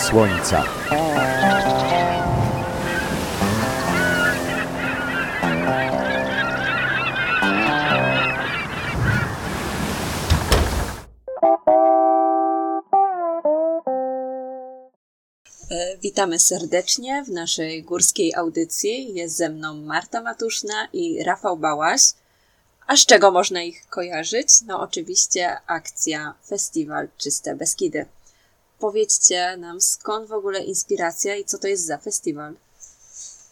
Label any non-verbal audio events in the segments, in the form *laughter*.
słońca. E, Witamy serdecznie w naszej górskiej audycji. Jest ze mną Marta Matuszna i Rafał Bałaś. A z czego można ich kojarzyć? No oczywiście akcja Festiwal Czyste Beskidy. Powiedzcie nam skąd w ogóle inspiracja i co to jest za festiwal?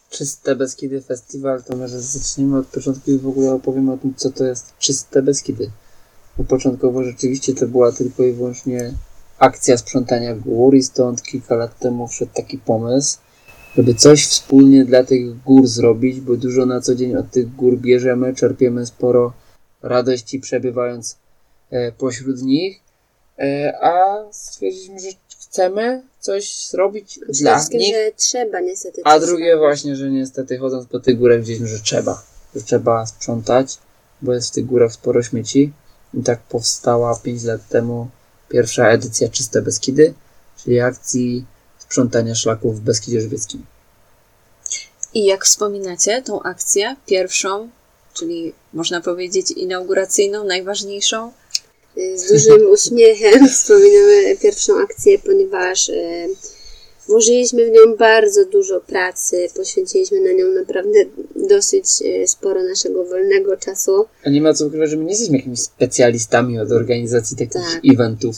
Czyste Beskidy Festiwal, to może zaczniemy od początku i w ogóle opowiem o tym, co to jest Czyste Beskidy. Bo początkowo rzeczywiście to była tylko i wyłącznie akcja sprzątania gór i stąd kilka lat temu wszedł taki pomysł, żeby coś wspólnie dla tych gór zrobić, bo dużo na co dzień od tych gór bierzemy, czerpiemy sporo radości przebywając e, pośród nich, a stwierdziliśmy, że chcemy coś zrobić Przede dla nich. że trzeba niestety. A drugie właśnie, że niestety chodząc po tych górach widzieliśmy, że trzeba. Że trzeba sprzątać, bo jest w tych górach sporo śmieci. I tak powstała 5 lat temu pierwsza edycja Czyste Beskidy, czyli akcji sprzątania szlaków w Beskidzie Żywieckim. I jak wspominacie tą akcję, pierwszą, czyli można powiedzieć inauguracyjną, najważniejszą? Z dużym uśmiechem *laughs* wspominamy pierwszą akcję, ponieważ e, włożyliśmy w nią bardzo dużo pracy, poświęciliśmy na nią naprawdę dosyć e, sporo naszego wolnego czasu. A nie ma co ukrywać, że my nie jesteśmy jakimiś specjalistami od organizacji takich Tak. eventów.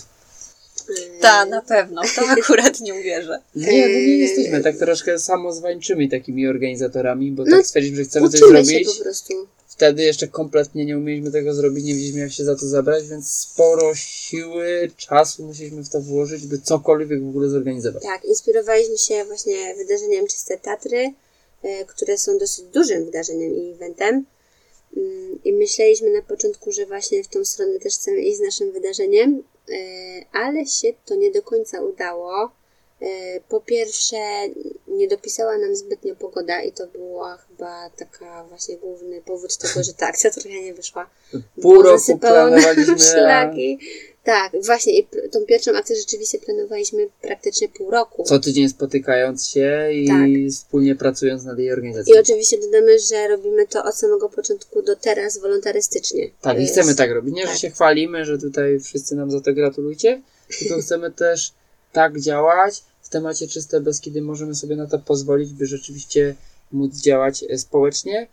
E, Ta, na pewno. To *laughs* akurat nie uwierzę. Nie, no nie Eee. jesteśmy tak troszkę samozwańczymi takimi organizatorami, bo No, tak stwierdziliśmy, że chcemy coś Uczymy się zrobić. po prostu. Wtedy jeszcze kompletnie nie umieliśmy tego zrobić, nie wiedzieliśmy jak się za to zabrać, więc sporo siły, czasu musieliśmy w to włożyć, by cokolwiek w ogóle zorganizować. Tak, inspirowaliśmy się właśnie wydarzeniem Czyste Tatry, e, które są dosyć dużym wydarzeniem i eventem. Mm, I myśleliśmy na początku, że właśnie w tą stronę też chcemy iść z naszym wydarzeniem, ale się to nie do końca udało. E, Po pierwsze, nie dopisała nam zbytnio pogoda i to była chyba taka właśnie główny powód tego, że ta akcja trochę nie wyszła. *laughs* Pół roku planowaliśmy, szlaki. Tak, właśnie i tą pierwszą akcję rzeczywiście planowaliśmy praktycznie pół roku. co tydzień spotykając się i Tak. wspólnie pracując nad jej organizacją. I oczywiście dodamy, że robimy to od samego początku do teraz wolontarystycznie. Tak, i chcemy tak robić. Nie, że tak. się chwalimy, że tutaj wszyscy nam za to gratulujcie, *laughs* tylko chcemy też tak działać. W temacie Czyste Beskidy możemy sobie na to pozwolić, by rzeczywiście móc działać e, społecznie.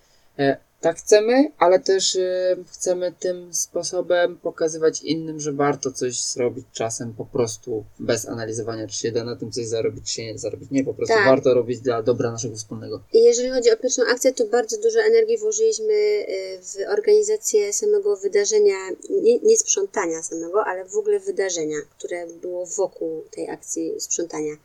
Tak chcemy, ale też e, chcemy tym sposobem pokazywać innym, że warto coś zrobić czasem po prostu bez analizowania, czy się da na tym coś zarobić, czy się nie da zarobić. Nie, po prostu Tak. warto robić dla dobra naszego wspólnego. Jeżeli chodzi o pierwszą akcję, to bardzo dużo energii włożyliśmy y, w organizację samego wydarzenia, nie, nie sprzątania samego, ale w ogóle wydarzenia, które było wokół tej akcji sprzątania.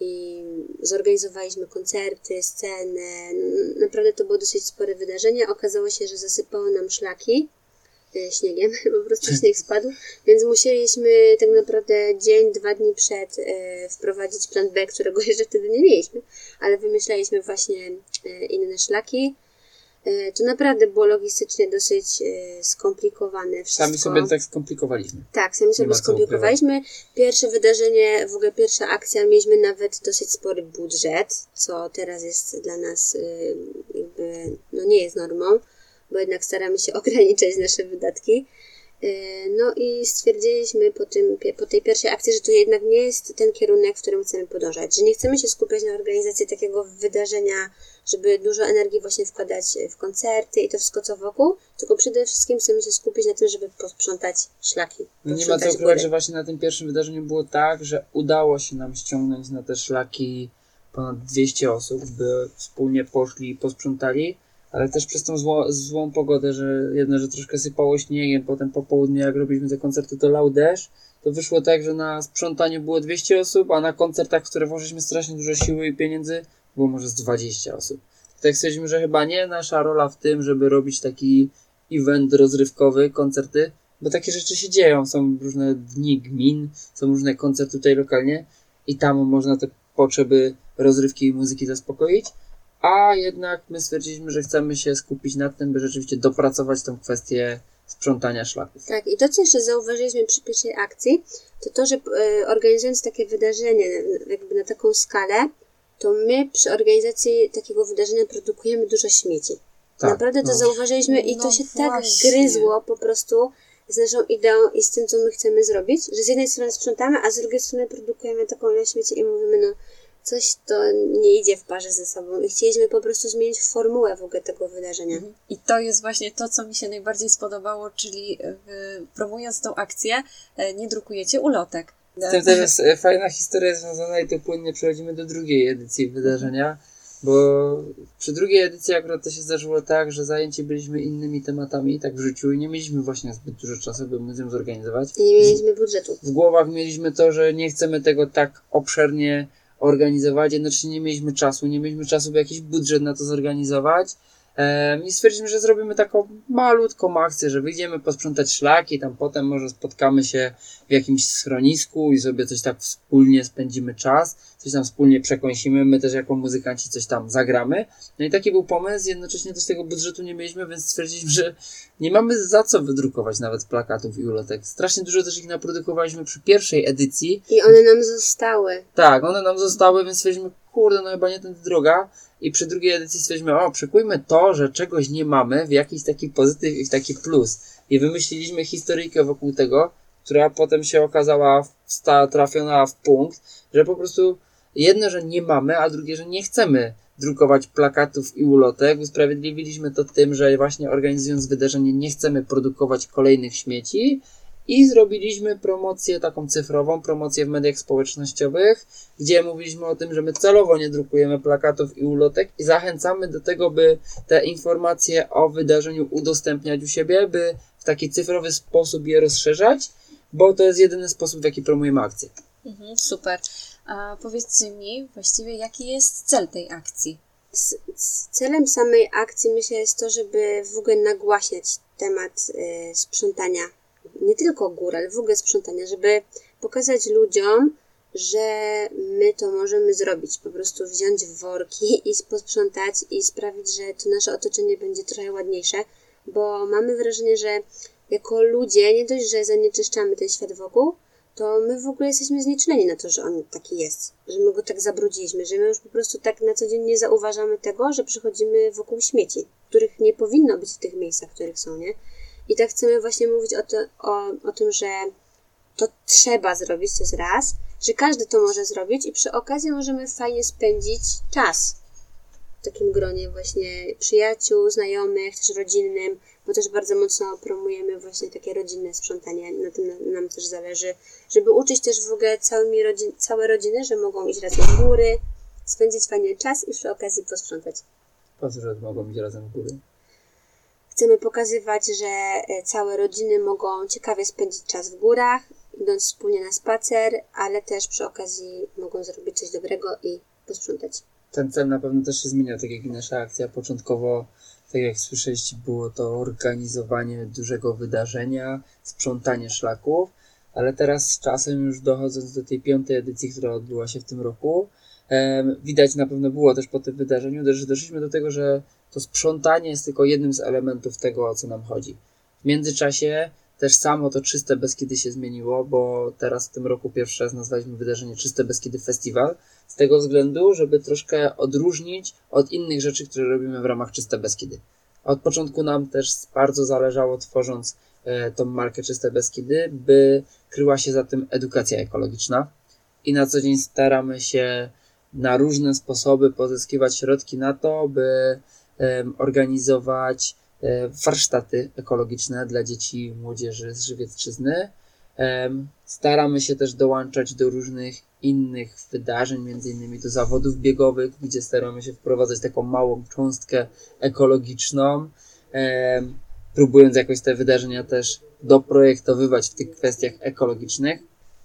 I zorganizowaliśmy koncerty, sceny. Naprawdę to było dosyć spore wydarzenie. Okazało się, że zasypało nam szlaki y, śniegiem, *laughs* po prostu śnieg spadł, więc musieliśmy tak naprawdę dzień, dwa dni przed y, wprowadzić plan B, którego *laughs* jeszcze wtedy nie mieliśmy, ale wymyślaliśmy właśnie y, inne szlaki. Y, To naprawdę było logistycznie dosyć y, skomplikowane wszystko. Sami sobie tak skomplikowaliśmy. Tak, sami sobie skomplikowaliśmy. Pierwsze wydarzenie, w ogóle pierwsza akcja, mieliśmy nawet dosyć spory budżet, co teraz jest dla nas y, jakby, no nie jest normą, bo jednak staramy się *laughs* ograniczać nasze wydatki. Y, No i stwierdziliśmy po, tym, po tej pierwszej akcji, że to jednak nie jest ten kierunek, w którym chcemy podążać, że nie chcemy się skupiać na organizacji takiego wydarzenia, żeby dużo energii właśnie wkładać w koncerty i to wszystko co wokół, tylko przede wszystkim chcemy się skupić na tym, żeby posprzątać szlaki. No nie ma co ukrywać, że właśnie na tym pierwszym wydarzeniu było tak, że udało się nam ściągnąć na te szlaki ponad 200 osób, by wspólnie poszli i posprzątali, ale też przez tą zło, złą pogodę, że jedno, że troszkę sypało śniegiem, potem po południu jak robiliśmy te koncerty to lał deszcz, to wyszło tak, że na sprzątaniu było 200 osób, a na koncertach, w które włożyliśmy strasznie dużo siły i pieniędzy, było może z 20 osób. Tak stwierdziliśmy, że chyba nie nasza rola w tym, żeby robić taki event rozrywkowy, koncerty, bo takie rzeczy się dzieją. Są różne dni gmin, są różne koncerty tutaj lokalnie i tam można te potrzeby rozrywki i muzyki zaspokoić. A jednak my stwierdziliśmy, że chcemy się skupić nad tym, by rzeczywiście dopracować tą kwestię sprzątania szlaków. Tak, i to, co jeszcze zauważyliśmy przy pierwszej akcji, to to, że e, organizując takie wydarzenie jakby na taką skalę, to my przy organizacji takiego wydarzenia produkujemy dużo śmieci. Tak, Naprawdę to no. zauważyliśmy i No to się właśnie. tak gryzło po prostu z naszą ideą i z tym, co my chcemy zrobić, że z jednej strony sprzątamy, a z drugiej strony produkujemy taką ilość śmieci i mówimy, no coś to nie idzie w parze ze sobą i chcieliśmy po prostu zmienić formułę w ogóle tego wydarzenia. I to jest właśnie to, co mi się najbardziej spodobało, czyli e, promując tą akcję, e, nie drukujecie ulotek. Z tym też jest e, fajna historia związana i to płynnie przechodzimy do drugiej edycji wydarzenia, bo przy drugiej edycji akurat to się zdarzyło tak, że zajęci byliśmy innymi tematami, tak w życiu i nie mieliśmy właśnie zbyt dużo czasu, by muzeum zorganizować. I nie mieliśmy budżetu. W głowach mieliśmy to, że nie chcemy tego tak obszernie organizować, jednocześnie nie mieliśmy czasu, nie mieliśmy czasu, by jakiś budżet na to zorganizować. I stwierdziliśmy, że zrobimy taką malutką akcję, że wyjdziemy posprzątać szlaki, tam potem może spotkamy się w jakimś schronisku i sobie coś tak wspólnie spędzimy czas, coś tam wspólnie przekąsimy, my też jako muzykanci coś tam zagramy. No i taki był pomysł, jednocześnie też tego budżetu nie mieliśmy, więc stwierdziliśmy, że nie mamy za co wydrukować nawet plakatów i ulotek. Strasznie dużo też ich naprodukowaliśmy przy pierwszej edycji, I one nam zostały. tak, one nam zostały, więc stwierdziliśmy, kurde, no chyba nie tędy droga. I przy drugiej edycji stwierdziliśmy, o, przekujmy to, że czegoś nie mamy w jakiś taki pozytyw i w taki plus. I wymyśliliśmy historyjkę wokół tego, która potem się okazała sta, trafiona w punkt, że po prostu jedno, że nie mamy, a drugie, że nie chcemy drukować plakatów i ulotek. Usprawiedliwiliśmy to tym, że właśnie organizując wydarzenie nie chcemy produkować kolejnych śmieci i zrobiliśmy promocję taką cyfrową, promocję w mediach społecznościowych, gdzie mówiliśmy o tym, że my celowo nie drukujemy plakatów i ulotek i zachęcamy do tego, by te informacje o wydarzeniu udostępniać u siebie, by w taki cyfrowy sposób je rozszerzać, bo to jest jedyny sposób, w jaki promujemy akcję. Mhm, super. A powiedzcie mi właściwie, jaki jest cel tej akcji? Z, z celem samej akcji myślę jest to, żeby w ogóle nagłaśniać temat y, sprzątania, nie tylko gór, ale w ogóle sprzątania, żeby pokazać ludziom, że my to możemy zrobić. Po prostu wziąć worki, iść posprzątać i sprawić, że to nasze otoczenie będzie trochę ładniejsze, bo mamy wrażenie, że jako ludzie nie dość, że zanieczyszczamy ten świat wokół, to my w ogóle jesteśmy znieczuleni na to, że on taki jest, że my go tak zabrudziliśmy, że my już po prostu tak na co dzień nie zauważamy tego, że przychodzimy wokół śmieci, których nie powinno być w tych miejscach, w których są, nie? I tak chcemy właśnie mówić o, to, o, o tym, że to trzeba zrobić, to jest raz, że każdy to może zrobić i przy okazji możemy fajnie spędzić czas w takim gronie właśnie przyjaciół, znajomych, też rodzinnym, bo też bardzo mocno promujemy właśnie takie rodzinne sprzątanie, na tym na- nam też zależy, żeby uczyć też w ogóle całymi rodzin, całe rodziny, że mogą iść razem w góry, spędzić fajny czas i przy okazji posprzątać. Po co, że mogą iść razem w góry? Chcemy pokazywać, że e, całe rodziny mogą ciekawie spędzić czas w górach, idąc wspólnie na spacer, ale też przy okazji mogą zrobić coś dobrego i posprzątać. ten cel na pewno też się zmienia, tak jak i nasza akcja. Początkowo, tak jak słyszeliście, było to organizowanie dużego wydarzenia, sprzątanie szlaków, ale teraz z czasem już dochodząc do tej piątej edycji, która odbyła się w tym roku, widać na pewno było też po tym wydarzeniu, że doszliśmy do tego, że to sprzątanie jest tylko jednym z elementów tego, o co nam chodzi. W międzyczasie też samo to Czyste Beskidy się zmieniło, bo teraz w tym roku pierwszy raz nazwaliśmy wydarzenie Czyste Beskidy Festiwal, z tego względu, żeby troszkę odróżnić od innych rzeczy, które robimy w ramach Czyste Beskidy. Od początku nam też bardzo zależało, tworząc e, tą markę Czyste Beskidy, by kryła się za tym edukacja ekologiczna i na co dzień staramy się na różne sposoby pozyskiwać środki na to, by organizować e, warsztaty ekologiczne dla dzieci i młodzieży z Żywiecczyzny. Staramy się też dołączać do różnych innych wydarzeń, między innymi do zawodów biegowych, gdzie staramy się wprowadzać taką małą cząstkę ekologiczną, próbując jakoś te wydarzenia też doprojektowywać w tych kwestiach ekologicznych.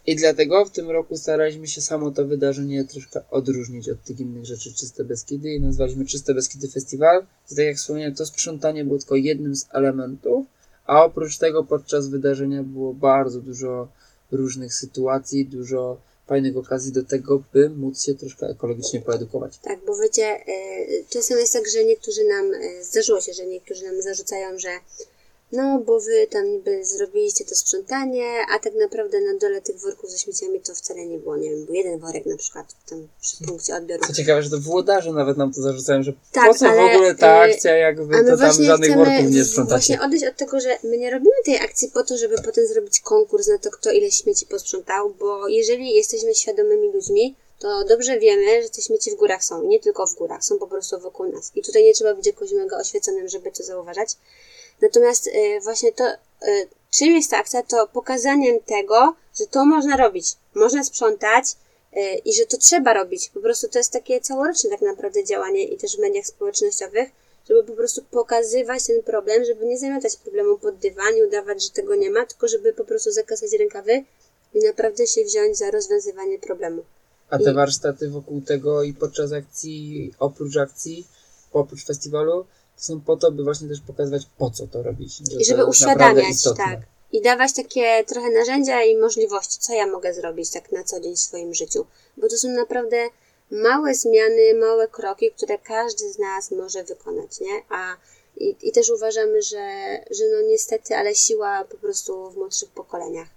I dlatego w tym roku staraliśmy się samo to wydarzenie troszkę odróżnić od tych innych rzeczy Czyste Beskidy i nazwaliśmy Czyste Beskidy Festiwal. I tak jak wspomniałem, to sprzątanie było tylko jednym z elementów, a oprócz tego podczas wydarzenia było bardzo dużo różnych sytuacji, dużo fajnych okazji do tego, by móc się troszkę ekologicznie poedukować. Tak, bo wiecie, e, czasem jest tak, że niektórzy nam, e, zdarzyło się, że niektórzy nam zarzucają, że no bo wy tam niby zrobiliście to sprzątanie, a tak naprawdę na dole tych worków ze śmieciami to wcale nie było, nie wiem, był jeden worek na przykład tam przy punkcie odbioru. Co ciekawe, że to włodarze nawet nam to zarzucają, że Tak, po co w ale, ogóle ta e, akcja, jak A wy my to tam żadnych worków nie sprzątacie. właśnie odejść od tego, że my nie robimy tej akcji po to, żeby potem zrobić konkurs na to, kto ile śmieci posprzątał, bo jeżeli jesteśmy świadomymi ludźmi, to dobrze wiemy, że te śmieci w górach są i nie tylko w górach, są po prostu wokół nas. I tutaj nie trzeba być jakoś mega oświeconym, żeby to zauważać. Natomiast e, właśnie to, e, czym jest ta akcja, to pokazaniem tego, że to można robić. Można sprzątać e, i że to trzeba robić. Po prostu to jest takie całoroczne tak naprawdę działanie i też w mediach społecznościowych, żeby po prostu pokazywać ten problem, żeby nie zamiatać problemu pod dywan i udawać, że tego nie ma, tylko żeby po prostu zakasać rękawy i naprawdę się wziąć za rozwiązywanie problemu. A te warsztaty wokół tego i podczas akcji, oprócz akcji, oprócz festiwalu, są po to, by właśnie też pokazywać, po co to robić. I żeby uświadamiać, tak. I dawać takie trochę narzędzia i możliwości, co ja mogę zrobić tak na co dzień w swoim życiu. Bo to są naprawdę małe zmiany, małe kroki, które każdy z nas może wykonać, nie? A i, i też uważamy, że, że no niestety, ale siła po prostu w młodszych pokoleniach.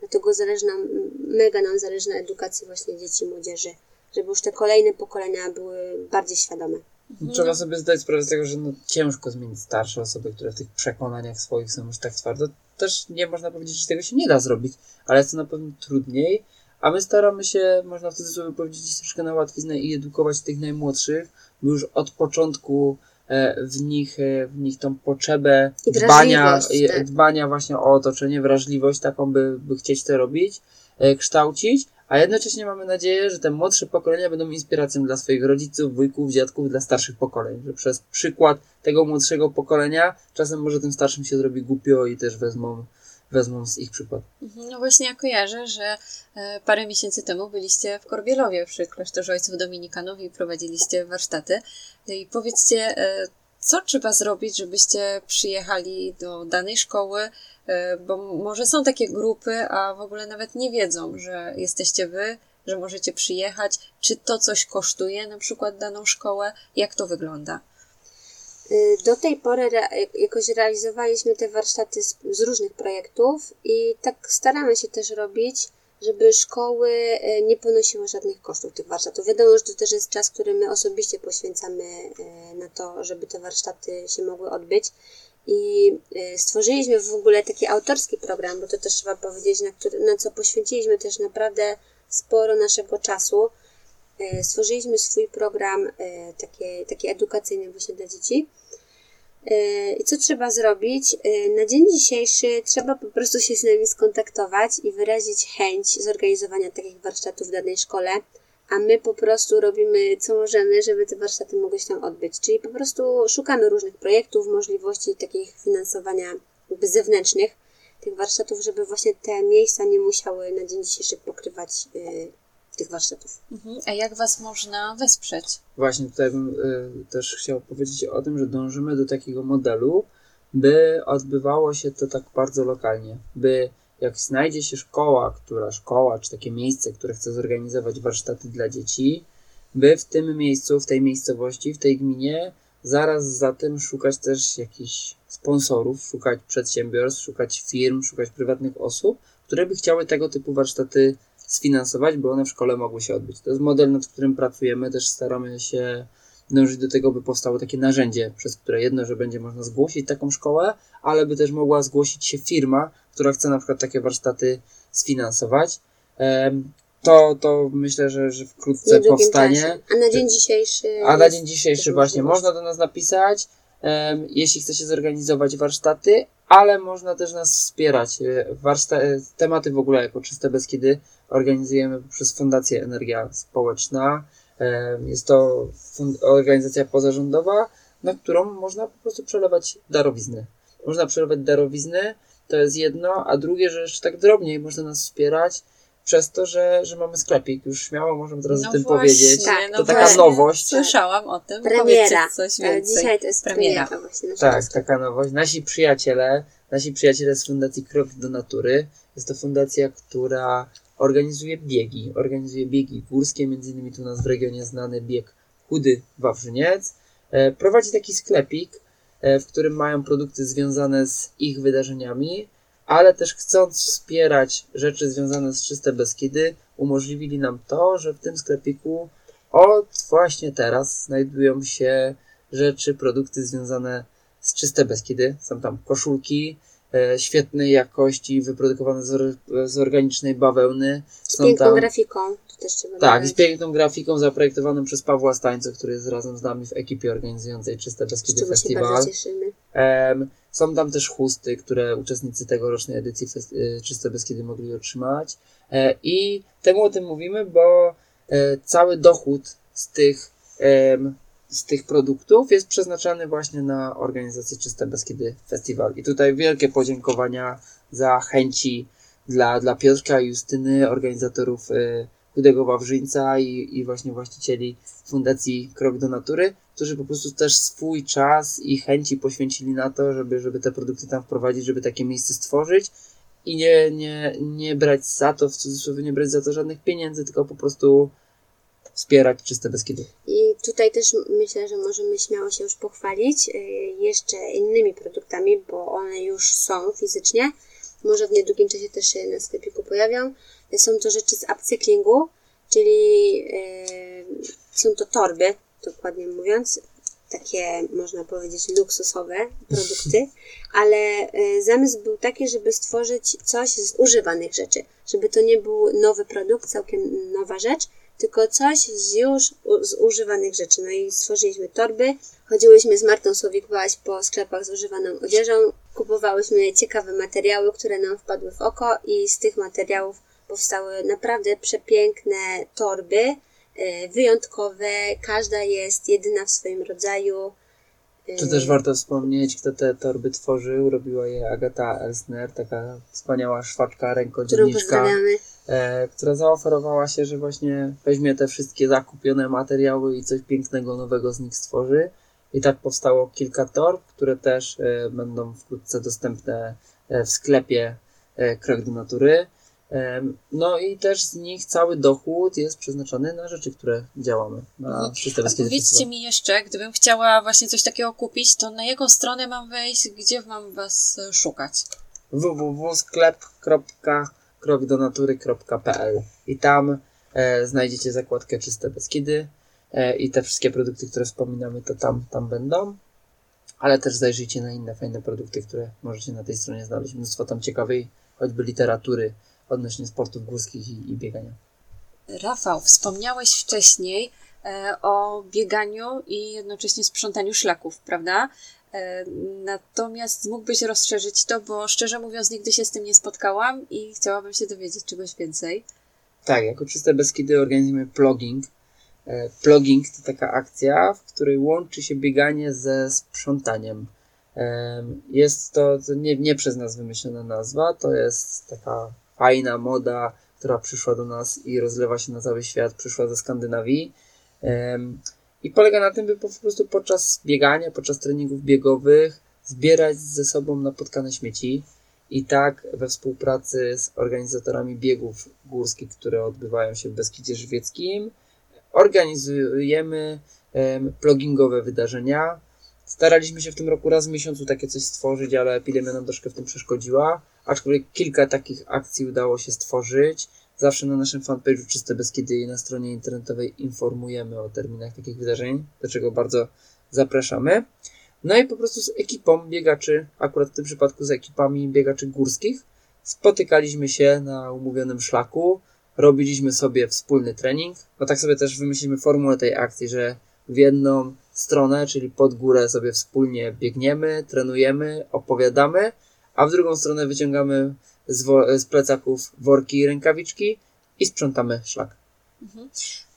Dlatego zależy nam, mega nam zależy na edukacji właśnie dzieci i młodzieży, żeby już te kolejne pokolenia były bardziej świadome. No, Trzeba sobie zdać sprawę z tego, że no, ciężko zmienić starsze osoby, które w tych przekonaniach swoich są już tak twardo. Też nie można powiedzieć, że tego się nie da zrobić, ale jest to na pewno trudniej. A my staramy się, można w cudzysłowie powiedzieć, troszkę na łatwiznę i edukować tych najmłodszych, by już od początku e, w nich, e, w nich tą potrzebę dbania, tak. dbania właśnie o otoczenie, wrażliwość taką, by, by chcieć to robić, e, kształcić, a jednocześnie mamy nadzieję, że te młodsze pokolenia będą inspiracją dla swoich rodziców, wujków, dziadków, dla starszych pokoleń, że przez przykład tego młodszego pokolenia czasem może tym starszym się zrobi głupio i też wezmą, wezmą z ich przykład. Mhm, No właśnie ja kojarzę, że e, parę miesięcy temu byliście w Korbielowie przy klasztorze ojców dominikanów i prowadziliście warsztaty. No I powiedzcie, e, co trzeba zrobić, żebyście przyjechali do danej szkoły, e, bo może są takie grupy, a w ogóle nawet nie wiedzą, że jesteście wy, że możecie przyjechać, czy to coś kosztuje, na przykład daną szkołę, jak to wygląda. Y, Do tej pory jakoś realizowaliśmy te warsztaty z różnych projektów i tak staramy się też robić, żeby szkoły y, nie ponosiły żadnych kosztów tych warsztatów. Wiadomo, że to też jest czas, który my osobiście poświęcamy y, na to, żeby te warsztaty się mogły odbyć. I y, stworzyliśmy w ogóle taki autorski program, bo to też trzeba powiedzieć, na, który, na co poświęciliśmy też naprawdę sporo naszego czasu. E, Stworzyliśmy swój program e, taki, taki edukacyjny właśnie dla dzieci. E, I co trzeba zrobić? E, Na dzień dzisiejszy trzeba po prostu się z nami skontaktować i wyrazić chęć zorganizowania takich warsztatów w danej szkole, a my po prostu robimy co możemy, żeby te warsztaty mogły się tam odbyć. Czyli po prostu szukamy różnych projektów, możliwości takich finansowania zewnętrznych tych warsztatów, żeby właśnie te miejsca nie musiały na dzień dzisiejszy pokrywać e, tych warsztatów. Mhm. A jak was można wesprzeć? Właśnie tutaj bym y, też chciał powiedzieć o tym, że dążymy do takiego modelu, by odbywało się to tak bardzo lokalnie, by jak znajdzie się szkoła, która szkoła, czy takie miejsce, które chce zorganizować warsztaty dla dzieci, by w tym miejscu, w tej miejscowości, w tej gminie, zaraz za tym szukać też jakichś sponsorów, szukać przedsiębiorstw, szukać firm, szukać prywatnych osób, które by chciały tego typu warsztaty sfinansować, by one w szkole mogły się odbyć. To jest model, nad którym pracujemy, też staramy się dążyć do tego, by powstało takie narzędzie, przez które jedno, że będzie można zgłosić taką szkołę, ale by też mogła zgłosić się firma, która chce na przykład takie warsztaty sfinansować. To, to myślę, że, że wkrótce powstanie. czasie. A na dzień dzisiejszy. A na dzień dzisiejszy właśnie można do nas napisać, jeśli chce się zorganizować warsztaty, ale można też nas wspierać. E, Warszta- e, tematy w ogóle jako Czyste Beskidy organizujemy poprzez Fundację Energia Społeczna. Jest to fun- organizacja pozarządowa, na którą można po prostu przelewać darowizny. Można przelewać darowizny, to jest jedno, a drugie, że jeszcze tak drobniej można nas wspierać przez to, że, że mamy sklepik. Już śmiało możemy teraz o tym powiedzieć. Tak, to no taka właśnie. nowość. Słyszałam o tym. Premiera. Coś Ale więcej. dzisiaj to jest Premiera. premiera, właśnie Tak, taka nowość. Nasi przyjaciele, nasi przyjaciele z Fundacji Krok do Natury. Jest to fundacja, która organizuje biegi. Organizuje biegi górskie, między innymi tu u nas w regionie znany bieg Chudy Wawrzyniec. E, prowadzi taki sklepik, e, w którym mają produkty związane z ich wydarzeniami, ale też chcąc wspierać rzeczy związane z Czyste Beskidy, umożliwili nam to, że w tym sklepiku od właśnie teraz znajdują się rzeczy, produkty związane z Czyste Beskidy. Są tam koszulki, świetnej jakości, wyprodukowane z, z organicznej bawełny. Z Są piękną tam, grafiką. Tak, dodać. z piękną grafiką zaprojektowaną przez Pawła Stańca, który jest razem z nami w ekipie organizującej Czyste Z Beskidy czego się Festiwal. Em, są tam też chusty, które uczestnicy tegorocznej edycji y, Czyste Beskidy mogli otrzymać. E, I temu o tym mówimy, bo e, cały dochód z tych, z tych produktów jest przeznaczany właśnie na organizację Czyste Beskidy Festiwal. I tutaj wielkie podziękowania za chęci dla, dla Piotrka Justyny, organizatorów Chudego Wawrzyńca i, i właśnie właścicieli Fundacji Krok do Natury, którzy po prostu też swój czas i chęci poświęcili na to, żeby, żeby te produkty tam wprowadzić, żeby takie miejsce stworzyć i nie, nie, nie brać za to, w cudzysłowie nie brać za to żadnych pieniędzy, tylko po prostu wspierać Czyste Beskidy. I tutaj też myślę, że możemy śmiało się już pochwalić y, jeszcze innymi produktami, bo one już są fizycznie. Może w niedługim czasie też się na sklepiku pojawią. Są to rzeczy z upcyklingu, czyli y, są to torby, dokładnie mówiąc. Takie, można powiedzieć, luksusowe produkty, *laughs* ale y, zamysł był taki, żeby stworzyć coś z używanych rzeczy. Żeby to nie był nowy produkt, całkiem nowa rzecz, tylko coś z już u- z używanych rzeczy. No i stworzyliśmy torby. Chodziłyśmy z Martą Słowik-Bałaś po sklepach z używaną odzieżą. Kupowałyśmy ciekawe materiały, które nam wpadły w oko i z tych materiałów powstały naprawdę przepiękne torby, e, wyjątkowe. Każda jest jedyna w swoim rodzaju. Tu też warto wspomnieć, kto te torby tworzył. Robiła je Agata Elsner, taka wspaniała szwaczka, rękodzielniczka. e, która zaoferowała się, że właśnie weźmie te wszystkie zakupione materiały i coś pięknego, nowego z nich stworzy. I tak powstało kilka torb, które też e, będą wkrótce dostępne e, w sklepie e, Krok do Natury. No i też z nich cały dochód jest przeznaczony na rzeczy, które działamy. Na Mhm. Powiedzcie mi jeszcze, gdybym chciała właśnie coś takiego kupić, to na jaką stronę mam wejść, gdzie mam was e, szukać? www.sklep.krokdonatury.pl i tam e, znajdziecie zakładkę Czyste Beskidy e, i te wszystkie produkty, które wspominamy, to tam, tam będą. Ale też zajrzyjcie na inne fajne produkty, które możecie na tej stronie znaleźć. Mnóstwo tam ciekawej, choćby literatury odnośnie sportów górskich i, i biegania. Rafał, wspomniałeś wcześniej e, o bieganiu i jednocześnie sprzątaniu szlaków, prawda? E, natomiast mógłbyś rozszerzyć to, bo szczerze mówiąc nigdy się z tym nie spotkałam i chciałabym się dowiedzieć czegoś więcej. Tak, jako Czyste Beskidy organizujemy pluging. E, Pluging to taka akcja, w której łączy się bieganie ze sprzątaniem. Em, Jest to, to nie, nie przez nas wymyślona nazwa, to jest taka fajna moda, która przyszła do nas i rozlewa się na cały świat, przyszła ze Skandynawii. I polega na tym, by po prostu podczas biegania, podczas treningów biegowych zbierać ze sobą napotkane śmieci. I tak we współpracy z organizatorami biegów górskich, które odbywają się w Beskidzie Żywieckim, organizujemy em, plugingowe wydarzenia. Staraliśmy się w tym roku raz w miesiącu takie coś stworzyć, ale epidemia nam troszkę w tym przeszkodziła. Aczkolwiek kilka takich akcji udało się stworzyć. Zawsze na naszym fanpage'u Czyste Beskidy i na stronie internetowej informujemy o terminach takich wydarzeń, do czego bardzo zapraszamy. No i po prostu z ekipą biegaczy, akurat w tym przypadku z ekipami biegaczy górskich, spotykaliśmy się na umówionym szlaku, robiliśmy sobie wspólny trening. No tak sobie też wymyśliliśmy formułę tej akcji, że w jedną stronę, czyli pod górę sobie wspólnie biegniemy, trenujemy, opowiadamy, a w drugą stronę wyciągamy z, wo- z plecaków worki i rękawiczki i sprzątamy szlak.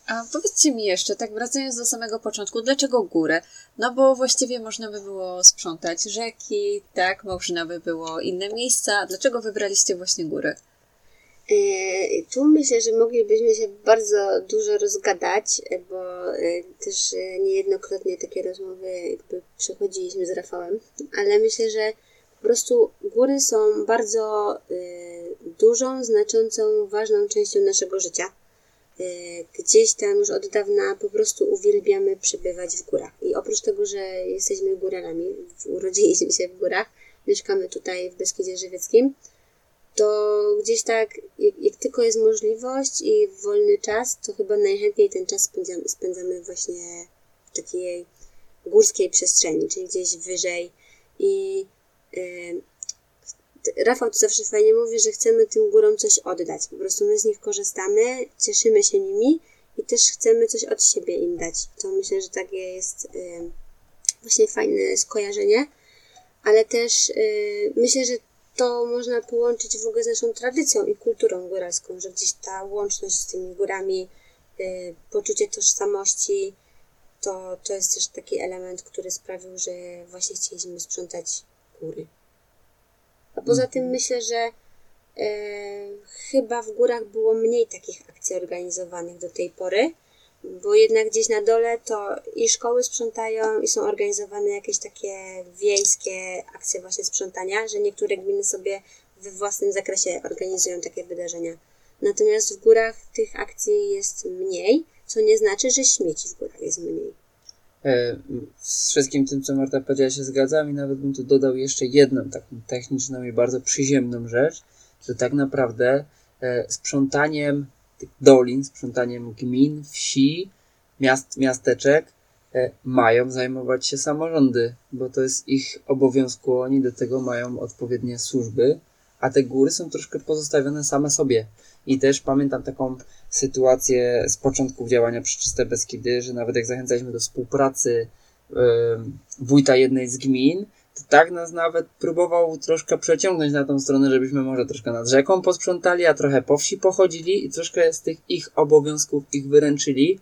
A powiedzcie mi jeszcze, tak wracając do samego początku, dlaczego góry? No bo właściwie można by było sprzątać rzeki, tak, można by było inne miejsca. Dlaczego wybraliście właśnie góry? E, Tu myślę, że moglibyśmy się bardzo dużo rozgadać, bo e, też e, niejednokrotnie takie rozmowy jakby przechodziliśmy z Rafałem, ale myślę, że po prostu góry są bardzo dużą, znaczącą, ważną częścią naszego życia. gdzieś tam już od dawna po prostu uwielbiamy przebywać w górach. I oprócz tego, że jesteśmy góralami, urodziliśmy się w górach, mieszkamy tutaj w Beskidzie Żywieckim, to gdzieś tak, jak, jak, tylko jest możliwość i wolny czas, to chyba najchętniej ten czas spędzamy, spędzamy właśnie w takiej górskiej przestrzeni, czyli gdzieś wyżej. I Rafał to zawsze fajnie mówi, że chcemy tym górom coś oddać. Po prostu my z nich korzystamy, cieszymy się nimi i też chcemy coś od siebie im dać. To myślę, że takie jest właśnie fajne skojarzenie, ale też myślę, że to można połączyć w ogóle z naszą tradycją i kulturą góralską, że gdzieś ta łączność z tymi górami, y, poczucie tożsamości, to, to jest też taki element, który sprawił, że właśnie chcieliśmy sprzątać góry. A poza tym mhm. myślę, że y, chyba w górach było mniej takich akcji organizowanych do tej pory, bo jednak gdzieś na dole to i szkoły sprzątają i są organizowane jakieś takie wiejskie akcje właśnie sprzątania, że niektóre gminy sobie we własnym zakresie organizują takie wydarzenia. Natomiast w górach tych akcji jest mniej, co nie znaczy, że śmieci w górach jest mniej. E, z wszystkim tym, co Marta powiedziała, się zgadzam i nawet bym tu dodał jeszcze jedną taką techniczną i bardzo przyziemną rzecz, że tak naprawdę e, sprzątaniem tych dolin, sprzątaniem gmin, wsi, miast, miasteczek e, mają zajmować się samorządy, bo to jest ich obowiązku, oni do tego mają odpowiednie służby, a te góry są troszkę pozostawione same sobie. I też pamiętam taką sytuację z początków działania Przeczyste Beskidy, że nawet jak zachęcaliśmy do współpracy yy, wójta jednej z gmin, tak nas nawet próbował troszkę przeciągnąć na tą stronę, żebyśmy może troszkę nad rzeką posprzątali, a trochę po wsi pochodzili i troszkę z tych ich obowiązków ich wyręczyli.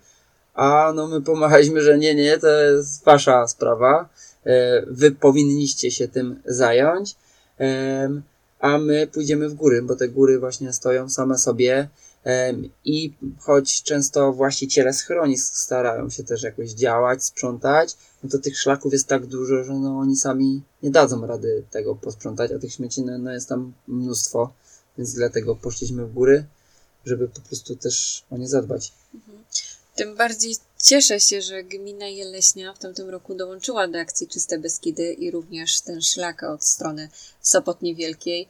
A no my pomachaliśmy, że nie, nie, to jest wasza sprawa. E, wy powinniście się tym zająć. A my pójdziemy w góry, bo te góry właśnie stoją same sobie. I choć często właściciele schronisk starają się też jakoś działać, sprzątać, no to tych szlaków jest tak dużo, że no oni sami nie dadzą rady tego posprzątać, a tych śmieci no, no jest tam mnóstwo, więc dlatego poszliśmy w góry, żeby po prostu też o nie zadbać. Mhm. Tym bardziej cieszę się, że gmina Jeleśnia w tamtym roku dołączyła do akcji Czyste Beskidy i również ten szlak od strony Sopotni Wielkiej e,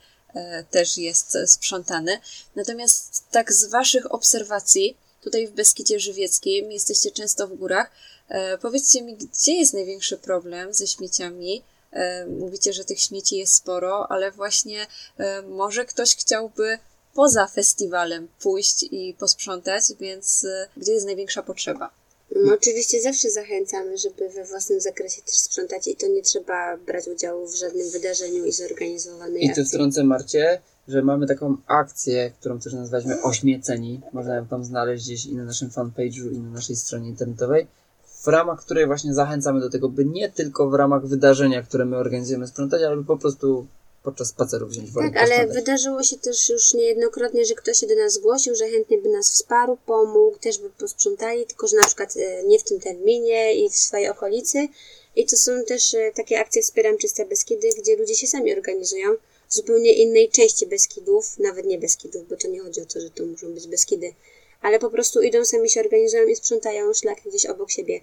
też jest sprzątany. Natomiast tak z Waszych obserwacji, tutaj w Beskidzie Żywieckim jesteście często w górach, E, powiedzcie mi, gdzie jest największy problem ze śmieciami? E, mówicie, że tych śmieci jest sporo, ale właśnie e, może ktoś chciałby poza festiwalem pójść i posprzątać, więc gdzie jest największa potrzeba? No, oczywiście zawsze zachęcamy, żeby we własnym zakresie też sprzątać i to nie trzeba brać udziału w żadnym wydarzeniu i zorganizowanej I tu wtrącę Marcie, że mamy taką akcję, którą też nazwaliśmy Ośmieceni. Można ją tam znaleźć gdzieś i na naszym fanpage'u i na naszej stronie internetowej w ramach której właśnie zachęcamy do tego, by nie tylko w ramach wydarzenia, które my organizujemy sprzątać, ale po prostu podczas spaceru wziąć wolę. Tak, ale wydarzyło się też już niejednokrotnie, że ktoś się do nas zgłosił, że chętnie by nas wsparł, pomógł, też by posprzątali, tylko że na przykład e, nie w tym terminie i w swojej okolicy. I to są też e, takie akcje Wspieram Czyste Beskidy, gdzie ludzie się sami organizują w zupełnie innej części Beskidów, nawet nie Beskidów, bo to nie chodzi o to, że to muszą być Beskidy, ale po prostu idą, sami się organizują i sprzątają szlaki gdzieś obok siebie.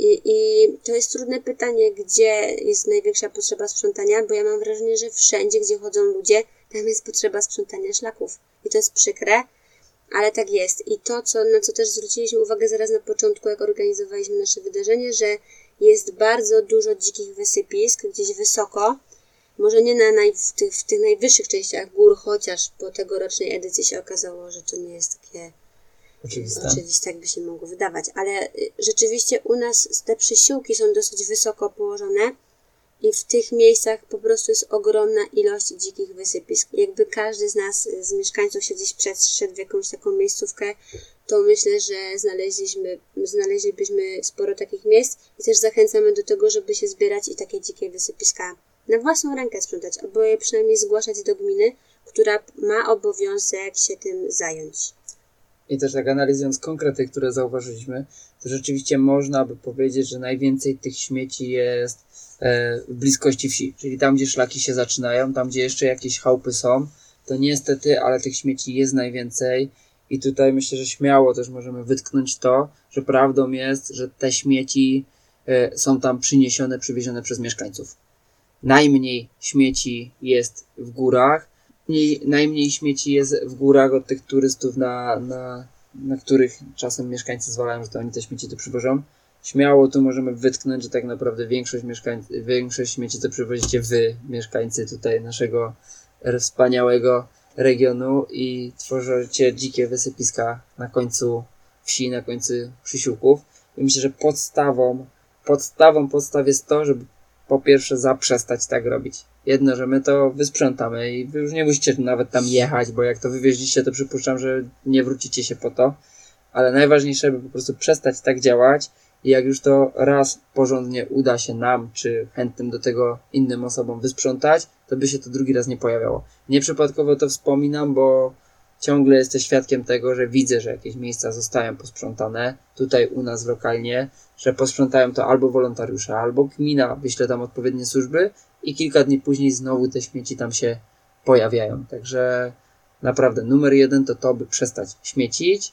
I, I to jest trudne pytanie, gdzie jest największa potrzeba sprzątania, bo ja mam wrażenie, że wszędzie, gdzie chodzą ludzie, tam jest potrzeba sprzątania szlaków. I to jest przykre, ale tak jest. I to, co, na co też zwróciliśmy uwagę zaraz na początku, jak organizowaliśmy nasze wydarzenie, że jest bardzo dużo dzikich wysypisk, gdzieś wysoko, może nie na naj, w, tych, w tych najwyższych częściach gór, chociaż po tegorocznej edycji się okazało, że to nie jest takie Oczywiste. Oczywiście tak by się mogło wydawać, ale y, rzeczywiście u nas te przysiłki są dosyć wysoko położone i w tych miejscach po prostu jest ogromna ilość dzikich wysypisk. Jakby każdy z nas, y, z mieszkańców się gdzieś przeszedł w jakąś taką miejscówkę, to myślę, że znaleźliśmy, znaleźlibyśmy sporo takich miejsc i też zachęcamy do tego, żeby się zbierać i takie dzikie wysypiska na własną rękę sprzątać, albo je przynajmniej zgłaszać do gminy, która ma obowiązek się tym zająć i też tak analizując konkrety, które zauważyliśmy, to rzeczywiście można by powiedzieć, że najwięcej tych śmieci jest e, w bliskości wsi, czyli tam, gdzie szlaki się zaczynają, tam, gdzie jeszcze jakieś chałupy są, to niestety, ale tych śmieci jest najwięcej I tutaj myślę, że śmiało też możemy wytknąć to, że prawdą jest, że te śmieci e, są tam przyniesione, przywiezione przez mieszkańców. Najmniej śmieci jest w górach, mniej, najmniej śmieci jest w górach od tych turystów, na, na, na których czasem mieszkańcy zwalają, że to oni te śmieci tu przywożą. Śmiało tu możemy wytknąć, że tak naprawdę większość, mieszkań, większość śmieci to przywozicie wy, mieszkańcy tutaj naszego wspaniałego regionu i tworzycie dzikie wysypiska na końcu wsi, na końcu przysiłków. I myślę, że podstawą, podstawą podstaw jest to, żeby po pierwsze zaprzestać tak robić. Jedno, że my to wysprzątamy i wy już nie musicie nawet tam jechać, bo jak to wywieźliście, to przypuszczam, że nie wrócicie się po to. Ale najważniejsze, żeby po prostu przestać tak działać i jak już to raz porządnie uda się nam, czy chętnym do tego innym osobom wysprzątać, to by się to drugi raz nie pojawiało. Nieprzypadkowo to wspominam, bo ciągle jestem świadkiem tego, że widzę, że jakieś miejsca zostają posprzątane tutaj u nas lokalnie, że posprzątają to albo wolontariusze, albo gmina wyśle tam odpowiednie służby i kilka dni później znowu te śmieci tam się pojawiają. Także naprawdę numer jeden to to, by przestać śmiecić,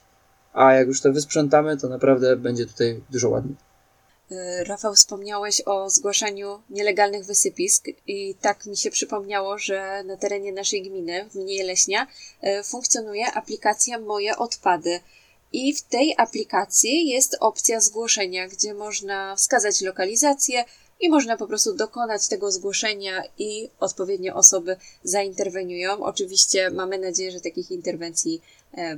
a jak już to wysprzątamy, to naprawdę będzie tutaj dużo ładniej. Y, Rafał, wspomniałeś o zgłaszaniu nielegalnych wysypisk i tak mi się przypomniało, że na terenie naszej gminy, w gminie Leśnia, y, funkcjonuje aplikacja Moje Odpady. I w tej aplikacji jest opcja zgłoszenia, gdzie można wskazać lokalizację i można po prostu dokonać tego zgłoszenia i odpowiednie osoby zainterweniują. Oczywiście mamy nadzieję, że takich interwencji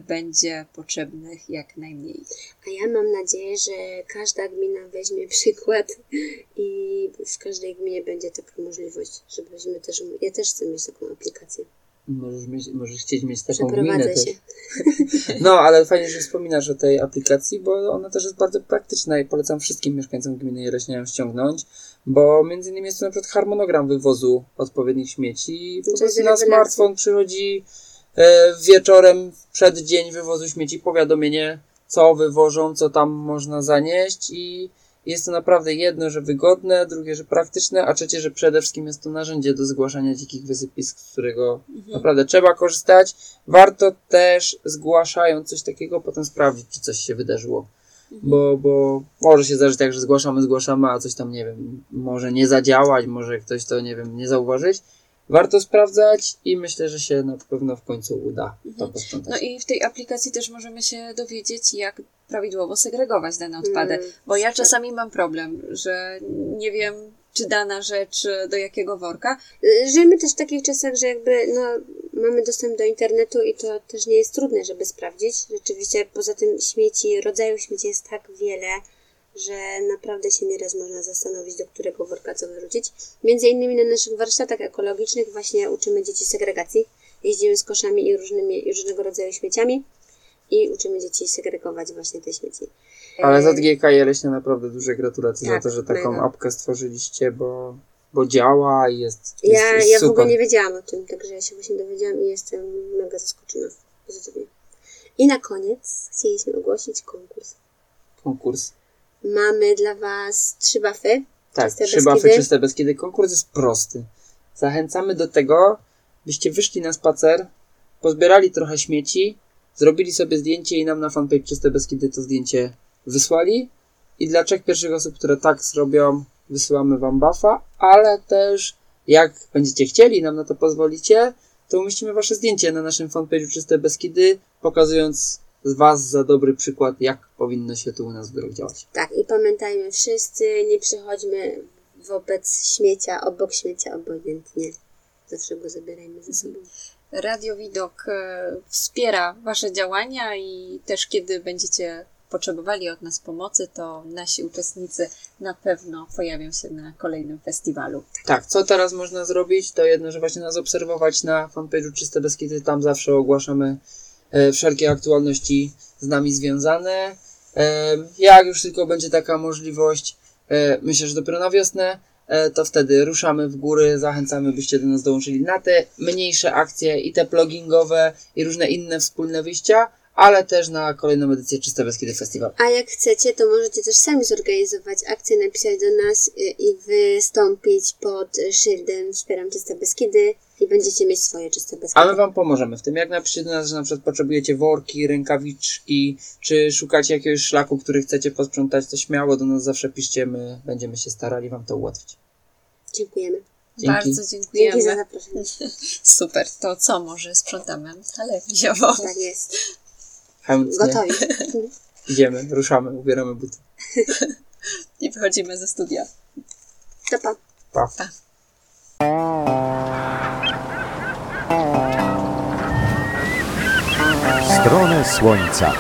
będzie potrzebnych jak najmniej. A ja mam nadzieję, że każda gmina weźmie przykład i w każdej gminie będzie taka możliwość, żebyśmy też, ja też chcę mieć taką aplikację. Możesz, mieć, możesz chcieć mieć taką gminę Przeprowadzę też. się. *laughs* No, ale fajnie, że wspominasz o tej aplikacji, bo ona też jest bardzo praktyczna i polecam wszystkim mieszkańcom gminy Jeleśnia ją ściągnąć, bo między innymi jest to na przykład harmonogram wywozu odpowiednich śmieci i po prostu na smartfon przychodzi e, wieczorem przed dzień wywozu śmieci powiadomienie, co wywożą, co tam można zanieść i jest to naprawdę jedno, że wygodne, drugie, że praktyczne, a trzecie, że przede wszystkim jest to narzędzie do zgłaszania dzikich wysypisk, z którego naprawdę trzeba korzystać. Warto też zgłaszając coś takiego potem sprawdzić, czy coś się wydarzyło. Bo, bo może się zdarzyć tak, że zgłaszamy, zgłaszamy, a coś tam, nie wiem, może nie zadziałać, może ktoś to, nie wiem, nie zauważyć. Warto sprawdzać i myślę, że się na pewno w końcu uda to posprzątać. No i w tej aplikacji też możemy się dowiedzieć, jak prawidłowo segregować dane odpady. Mm, Bo ja czasami mam problem, że nie wiem, czy dana rzecz do jakiego worka. Y, Żyjemy też w takich czasach, że jakby no, mamy dostęp do internetu i to też nie jest trudne, żeby sprawdzić. Rzeczywiście poza tym śmieci, rodzaju śmieci jest tak wiele, że naprawdę się nieraz można zastanowić, do którego worka co wyrzucić. Między innymi na naszych warsztatach ekologicznych właśnie uczymy dzieci segregacji. Jeździmy z koszami i różnymi, i różnego rodzaju śmieciami i uczymy dzieci segregować właśnie te śmieci. Ale E, za DGK Jeleśnie naprawdę duże gratulacje Tak, za to, że taką mega. apkę stworzyliście, bo, bo działa i jest, jest, Ja, jest ja w super. ogóle nie wiedziałam o tym, także ja się właśnie dowiedziałam i jestem mega zaskoczona pozytywnie. I na koniec chcieliśmy ogłosić konkurs. Konkurs. Mamy dla Was trzy bafy. Tak, Czyste trzy Beskidy. czyste Beskidy. Konkurs jest prosty. Zachęcamy do tego, byście wyszli na spacer, pozbierali trochę śmieci, zrobili sobie zdjęcie i nam na fanpage Czyste Beskidy to zdjęcie wysłali. I dla trzech pierwszych osób, które tak zrobią, wysyłamy wam buffa, ale też jak będziecie chcieli nam na to pozwolicie, to umieścimy wasze zdjęcie na naszym fanpage'u Czyste Beskidy, pokazując z was za dobry przykład, jak powinno się tu u nas w działać. Tak, i pamiętajmy wszyscy, nie przychodźmy wobec śmiecia, obok śmiecia obojętnie. Zawsze go zabierajmy ze sobą. Radio Widok e, wspiera Wasze działania i też kiedy będziecie potrzebowali od nas pomocy, to nasi uczestnicy na pewno pojawią się na kolejnym festiwalu. Tak, co teraz można zrobić? To jedno, że właśnie nas obserwować na fanpage'u Czyste Beskidy. Tam zawsze ogłaszamy wszelkie aktualności z nami związane. E, jak już tylko będzie taka możliwość, e, myślę, że dopiero na wiosnę, e, to wtedy ruszamy w góry. Zachęcamy, byście do nas dołączyli na te mniejsze akcje i te pluggingowe i różne inne wspólne wyjścia. Ale też na kolejną edycję Czyste Beskidy Festival. A jak chcecie, to możecie też sami zorganizować akcję, napisać do nas y, i wystąpić pod szyldem Wspieram Czyste Beskidy i będziecie mieć swoje Czyste Beskidy. A my Wam pomożemy w tym. Jak napiszecie do nas, że na przykład potrzebujecie worki, rękawiczki, czy szukacie jakiegoś szlaku, który chcecie posprzątać, to śmiało do nas zawsze piszcie, my będziemy się starali Wam to ułatwić. Dziękujemy. Dzięki. Bardzo Dzięki dziękujemy. za zaproszenie. *laughs* Super. To co, może sprzątamy salę wiziową? Tak jest. Chętnie. Gotowi. Idziemy, ruszamy, ubieramy buty. I wychodzimy ze studia. To pa. Pa. Stronę Słońca.